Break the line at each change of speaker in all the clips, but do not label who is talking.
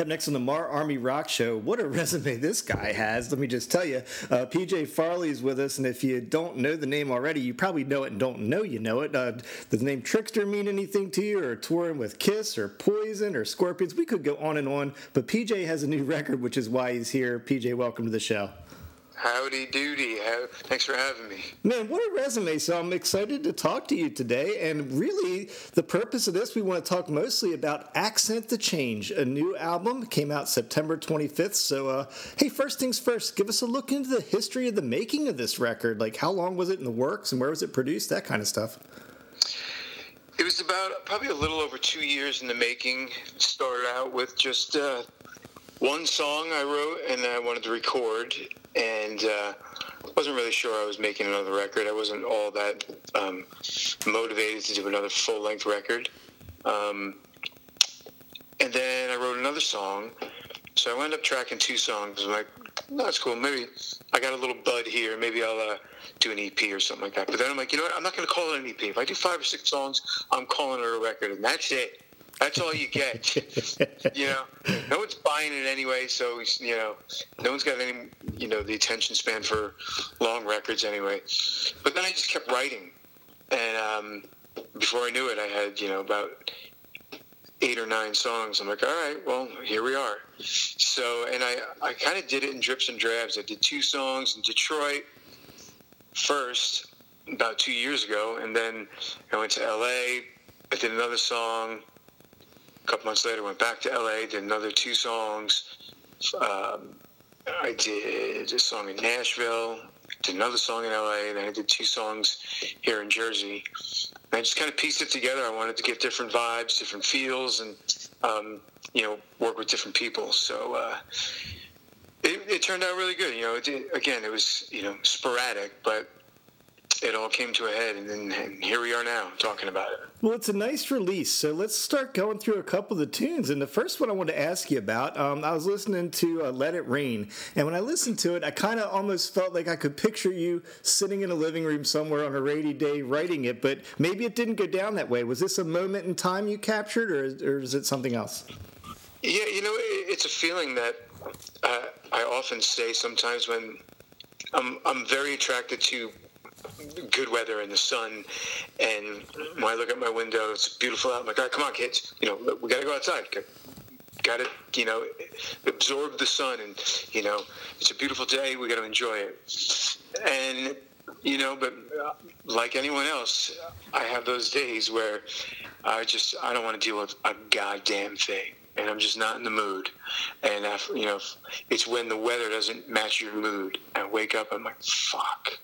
Up next on the Mar Army Rock Show, what a resume this guy has. Let me just tell you. Uh, PJ Farley's with us, and if you don't know the name already, you probably know it and don't know you know it. Uh, does the name Trixter mean anything to you, or touring with Kiss, or Poison, or Scorpions? We could go on and on, but PJ has a new record, which is why he's here. PJ, welcome to the show.
Howdy doody. How, thanks for having me.
Man, what a resume. So I'm excited to talk to you today. And really, the purpose of this, we want to talk mostly about Accent the Change, a new album. came out September 25th. So, uh, hey, first things first, give us a look into the history of the making of this record. Like, how long was it in the works and where was it produced? That kind of stuff.
It was about probably a little over two years in the making. Started out with just uh, one song I wrote and I wanted to record and uh, wasn't really sure I was making another record. I wasn't all that um, motivated to do another full length record. Um, and then I wrote another song. So I wound up tracking two songs. I'm like, that's cool. Maybe I got a little bud here. Maybe I'll uh, do an EP or something like that. But then I'm like, you know what? I'm not going to call it an EP. If I do five or six songs, I'm calling it a record, and that's it. That's all you get. you know, no one's buying it anyway, so you know, no one's got any, you know, the attention span for long records anyway. But then I just kept writing, and um, before I knew it, I had you know about eight or nine songs. I'm like, all right, well, here we are. So, and I, I kind of did it in drips and drabs. I did two songs in Detroit first about two years ago, and then I went to LA. I did another song couple months later, went back to LA, did another two songs. Um, I did a song in Nashville, did another song in LA, and then I did two songs here in Jersey. And I just kind of pieced it together. I wanted to get different vibes, different feels, and um, you know, work with different people. So uh, it, it, turned out really good. You know, it, again, it was you know sporadic, but it all came to a head, and then and here we are now talking about it.
Well, it's a nice release. So let's start going through a couple of the tunes. And the first one I want to ask you about, um, I was listening to uh, Let It Rain. And when I listened to it, I kind of almost felt like I could picture you sitting in a living room somewhere on a rainy day writing it, but maybe it didn't go down that way. Was this a moment in time you captured, or, or is it something else?
Yeah, you know, it's a feeling that uh, I often say sometimes when I'm, I'm very attracted to good weather and the sun. And when I look at my window, it's beautiful out. I'm like, all right, come on, kids. You know, we got to go outside. Got to, you know, absorb the sun. And, you know, it's a beautiful day. We got to enjoy it. And, you know, but uh, like anyone else, I have those days where I just, I don't want to deal with a goddamn thing and I'm just not in the mood. And after, you know, it's when the weather doesn't match your mood. I wake up, I'm like, fuck.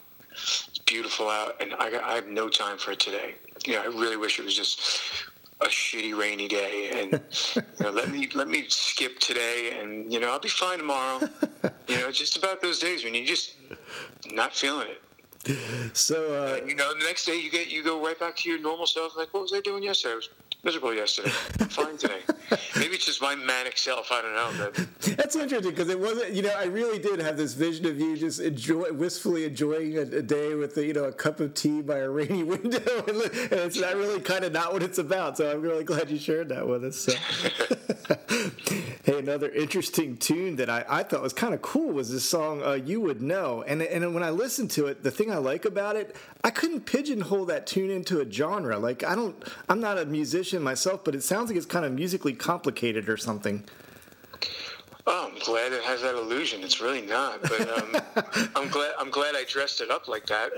Beautiful out, and I, I have no time for it today. You know, I really wish it was just a shitty rainy day and you know, let me let me skip today and you know I'll be fine tomorrow. you know, just about those days when you're just not feeling it.
So uh,
and, you know, the next day you get you go right back to your normal self. Like, what was I doing yesterday? I was miserable yesterday. fine today. Maybe it's just my manic self. I don't know.
But. That's interesting because it wasn't. You know, I really did have this vision of you just enjoy, wistfully enjoying a, a day with you know a cup of tea by a rainy window, and, and it's not really kind of not what it's about. So I'm really glad you shared that with us. So. hey, another interesting tune that I, I thought was kind of cool was this song uh, "You Would Know," and and when I listened to it, the thing I like about it, I couldn't pigeonhole that tune into a genre. Like I don't, I'm not a musician myself, but it sounds like it's kind of musically complicated or something.
Oh, I'm glad it has that illusion. It's really not, but um, I'm glad I'm glad I dressed it up like that.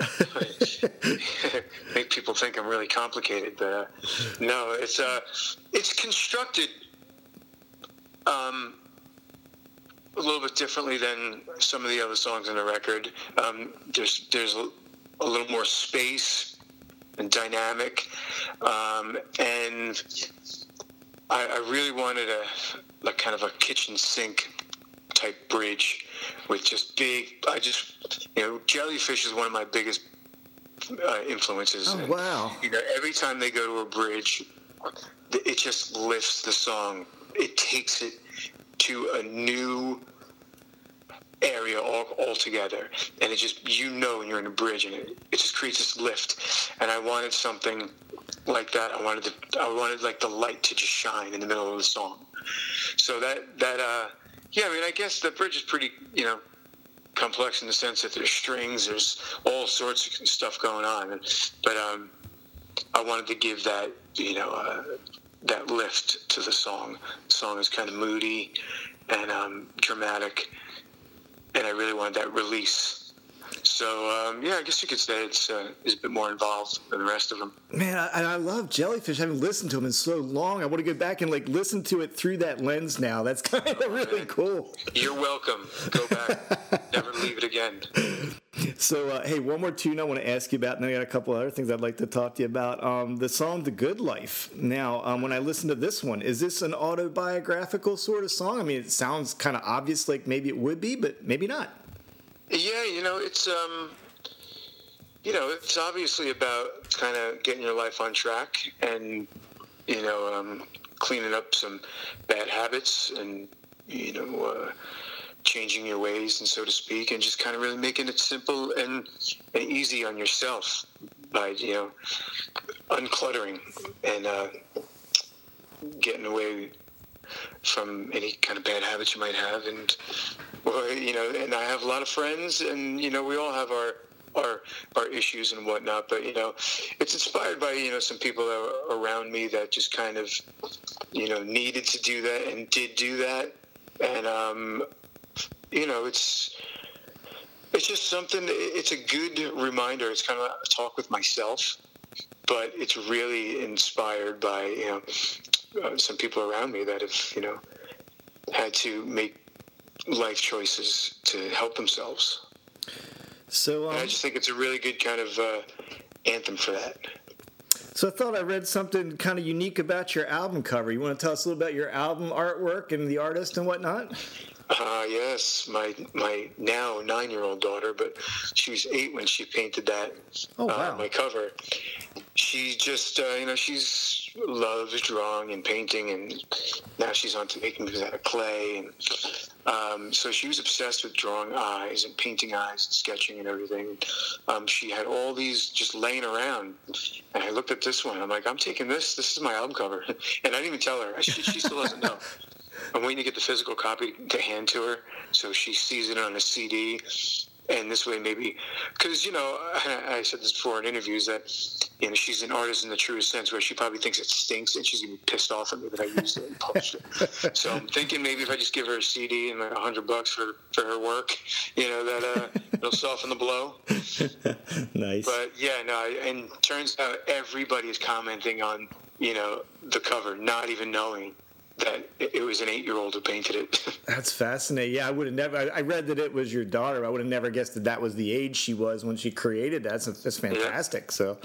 Make people think I'm really complicated, but uh, no, it's uh, it's constructed um, a little bit differently than some of the other songs on the record. Um, there's there's a, a little more space and dynamic, um, and I, I really wanted a like kind of a kitchen sink type bridge with just big. I just you know jellyfish is one of my biggest uh, influences.
Oh wow!
And, you know, every time they go to a bridge, it just lifts the song. It takes it to a new area all, altogether and it just you know when you're in a bridge and it, it just creates this lift and i wanted something like that. I wanted to, I wanted like the light to just shine in the middle of the song. So that that uh, yeah, I mean, I guess the bridge is pretty, you know, complex in the sense that there's strings, there's all sorts of stuff going on, but um, I wanted to give that, you know, uh, that lift to the song. The song is kind of moody and um, dramatic, and I really wanted that release so um, yeah, I guess you could say it's uh, is a bit more involved than the rest of them.
Man, I, I love Jellyfish. I haven't listened to them in so long. I want to go back and like listen to it through that lens now. That's kind of really cool.
You're welcome. Go back. Never leave it again.
So, uh, hey, one more tune I want to ask you about, and then I got a couple other things I'd like to talk to you about. Um, the song "The Good Life." Now, um, when I listen to this one, is this an autobiographical sort of song? I mean, it sounds kind of obvious, like maybe it would be, but maybe not.
Yeah, you know, it's um, you know, it's obviously about kind of getting your life on track and you know, um, cleaning up some bad habits and you know, uh, changing your ways and so to speak, and just kind of really making it simple and, and easy on yourself by you know, uncluttering and uh, getting away from any kind of bad habits you might have, and well, you know, and I have a lot of friends, and you know, we all have our our our issues and whatnot. But you know, it's inspired by you know some people around me that just kind of you know needed to do that and did do that, and um, you know, it's it's just something. It's a good reminder. It's kind of a talk with myself, but it's really inspired by you know uh, some people around me that have you know had to make life choices to help themselves.
So um,
I just think it's a really good kind of uh, anthem for that.
So I thought I read something kind of unique about your album cover. You want to tell us a little about your album artwork and the artist and whatnot?
Uh, yes, my my now nine year old daughter, but she was eight when she painted that.
Oh wow!
Uh, my cover. She just uh, you know she's loves drawing and painting, and now she's on to making things out of clay. And um, so she was obsessed with drawing eyes and painting eyes and sketching and everything. Um, she had all these just laying around, and I looked at this one. I'm like, I'm taking this. This is my album cover, and I didn't even tell her. She, she still doesn't know. I'm waiting to get the physical copy to hand to her so she sees it on a CD and this way maybe because you know I, said this before in interviews that you know she's an artist in the truest sense where she probably thinks it stinks and she's gonna be pissed off at me that I used it and published it. so I'm thinking maybe if I just give her a CD and like a hundred bucks for for her work, you know that uh, it'll soften the blow.
nice.
But yeah, no, and turns out everybody is commenting on you know the cover, not even knowing that it was an eight-year-old who painted it.
That's fascinating. Yeah, I would have never. I read that it was your daughter. I would have never guessed that that was the age she was when she created that. That's, that's fantastic. Yeah. So,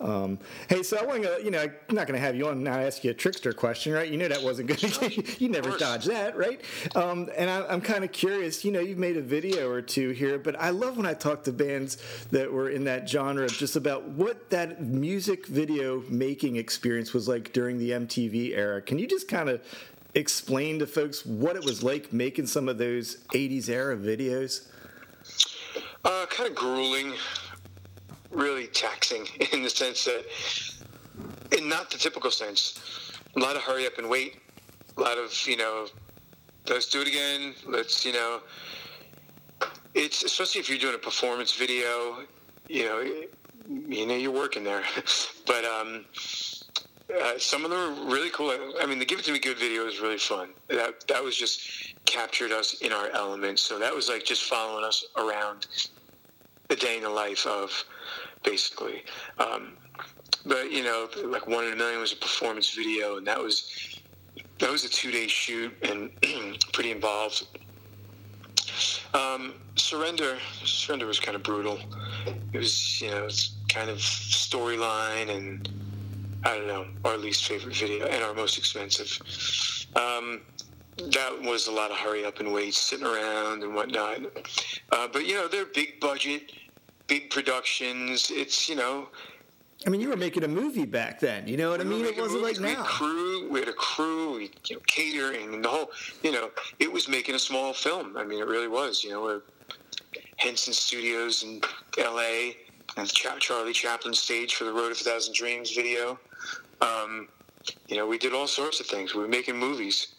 um, hey, so I want to, you know, I'm not going to have you on now ask you a Trixter question, right? You knew that wasn't good. you never dodge that, right? Um, and I, am kind of curious. You know, you've made a video or two here, but I love when I talk to bands that were in that genre, just about what that music video making experience was like during the MTV era. Can you just kind of explain to folks what it was like making some of those 80s era videos?
Uh, kind of grueling really taxing in the sense that, in not the typical sense, a lot of hurry up and wait, a lot of you know, let's do it again. Let's you know, it's especially if you're doing a performance video, you know, you know you're working there, but um. Uh, some of them are really cool. I mean, the "Give It to Me Good" video is really fun. That that was just captured us in our element. So that was like just following us around the day in the life of basically. Um, but you know, like one in a million was a performance video, and that was that was a two day shoot and pretty involved. Um, surrender, surrender was kind of brutal. It was you know it's kind of storyline and I don't know our least favorite video and our most expensive. Um, that was a lot of hurry up and wait, sitting around and whatnot. Uh, but you know, they're big budget big productions. It's you know.
I mean, you were making a movie back then. You know what we I mean? It wasn't
movies.
like now.
We had crew. We had a crew. We, you know, catering and the whole. You know, it was making a small film. I mean, it really was. You know, we're Henson Studios in L.A. and Charlie Chaplin stage for the Road of a Thousand Dreams video. Um, you know, we did all sorts of things. We were making movies.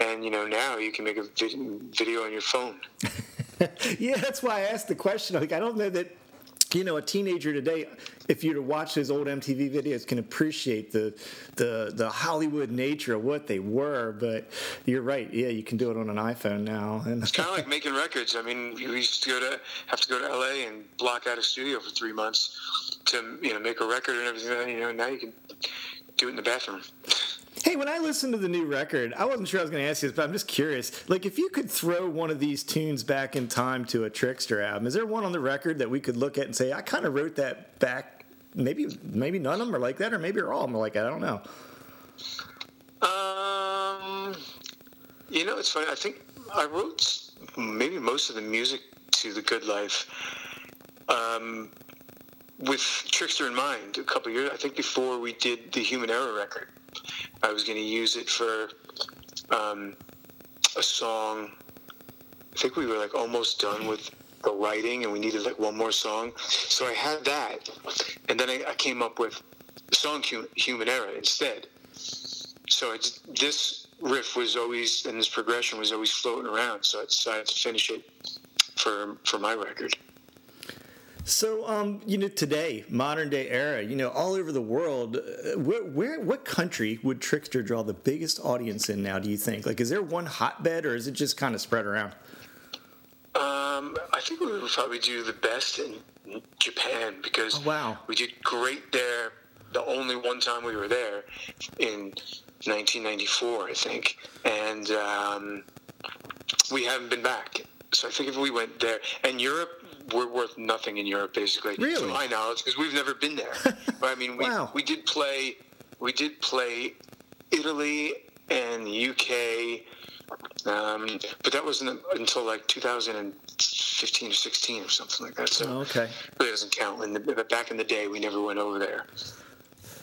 and you know now you can make a video on your phone.
yeah, that's why I asked the question. Like, I don't know that you know, a teenager today, if you to watch those old MTV videos, can appreciate the the the Hollywood nature of what they were. But you're right. Yeah, you can do it on an iPhone now.
And it's kind of like making records. I mean, we used to go to have to go to LA and block out a studio for three months to you know make a record and everything. You know, now you can do it in the bathroom.
Hey, when I listened to the new record, I wasn't sure I was going to ask you this, but I'm just curious. Like, if you could throw one of these tunes back in time to a Trixter album, is there one on the record that we could look at and say, I kind of wrote that back? Maybe, maybe none of them are like that, or maybe all of them are like that. I don't know.
Um, you know, it's funny. I think I wrote maybe most of the music to The Good Life. Um, with Trixter in mind, a couple years, I think before we did the Human Era record. I was going to use it for um, a song. I think we were like almost done with the writing, and we needed like one more song. So I had that, and then I, I came up with the song "Human Era" instead. So just, this riff was always, and this progression was always floating around. So I decided to finish it for for my record.
So, um, you know, today, modern day era, you know, all over the world, uh, where, where, what country would Trixter draw the biggest audience in now? Do you think? Like, is there one hotbed, or is it just kind of spread around?
Um, I think we would probably do the best in Japan because oh, wow. we did great there. The only one time we were there in 1994, I think, and um, we haven't been back. So I think if we went there, and Europe we're worth nothing in Europe, basically.
Really?
To my knowledge, because we've never been there. but I mean, we wow. we did play we did play Italy and the UK, um, but that wasn't until like 2015 or 16 or something like that. So
oh, okay,
really doesn't count. And the, back in the day, we never went over there.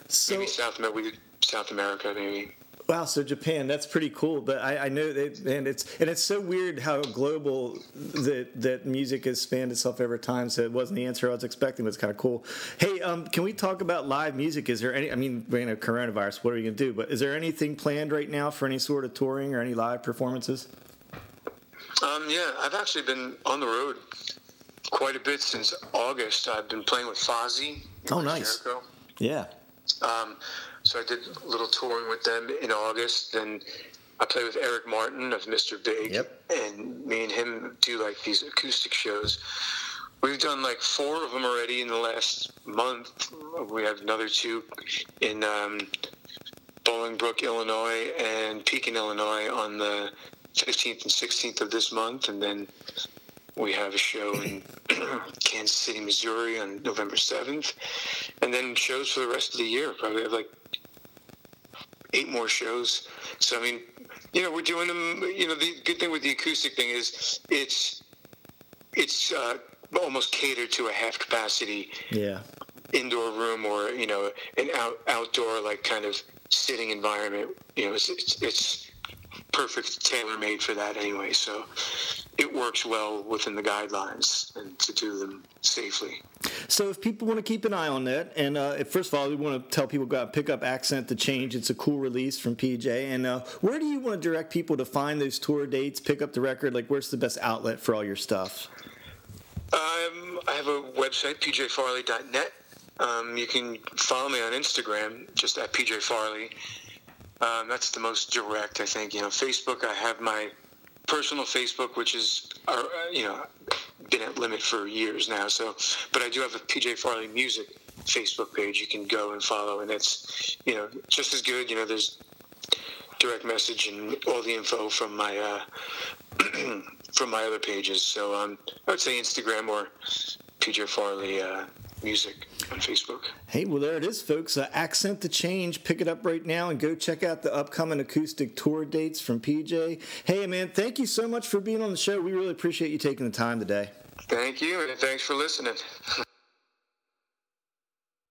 So, maybe South America. South America, maybe.
Wow, so Japan, that's pretty cool. But I, I know that, and it's and it's so weird how global that that music has spanned itself over time. So it wasn't the answer I was expecting, but it's kind of cool. Hey, um, can we talk about live music? Is there any? I mean, you know, coronavirus. What are you gonna do? But is there anything planned right now for any sort of touring or any live performances?
Um, yeah, I've actually been on the road quite a bit since August. I've been playing with Fozzy.
Oh, nice. Jericho. Yeah.
Um, so I did a little touring with them in August. Then I play with Eric Martin of Mr. Big,
yep.
and me and him do like these acoustic shows. We've done like four of them already in the last month. We have another two in um, Bolingbrook, Illinois, and Pekin, Illinois on the 15th and 16th of this month, and then we have a show in Kansas City, Missouri on November 7th. And then shows for the rest of the year. Probably have like eight more shows. So, I mean, you know, we're doing them. You know, the good thing with the acoustic thing is it's, it's, uh, almost catered to a half capacity
yeah
indoor room or you know an out outdoor like kind of sitting environment you know it's it's, it's perfect tailor made for that anyway so it works well within the guidelines and to do them safely.
So, if people want to keep an eye on that, and uh, first of all, we want to tell people go out pick up Accent to Change. It's a cool release from PJ. And uh, where do you want to direct people to find those tour dates, pick up the record? Like, where's the best outlet for all your stuff?
Um, I have a website, pjfarley.net. Um, you can follow me on Instagram, just at pjfarley. Um, that's the most direct, I think. You know, Facebook, I have my personal Facebook, which is uh, you know been at limit for years now. So, but I do have a PJ Farley Music Facebook page. You can go and follow, and it's you know just as good. You know, there's direct message and all the info from my uh, from my other pages. So um, I would say Instagram or PJ Farley uh, Music on Facebook.
Hey, well, there it is, folks. Uh, Accent to Change. Pick it up right now and go check out the upcoming acoustic tour dates from PJ. Hey, man, thank you so much for being on the show. We really appreciate you taking the time today.
Thank you, and thanks for listening.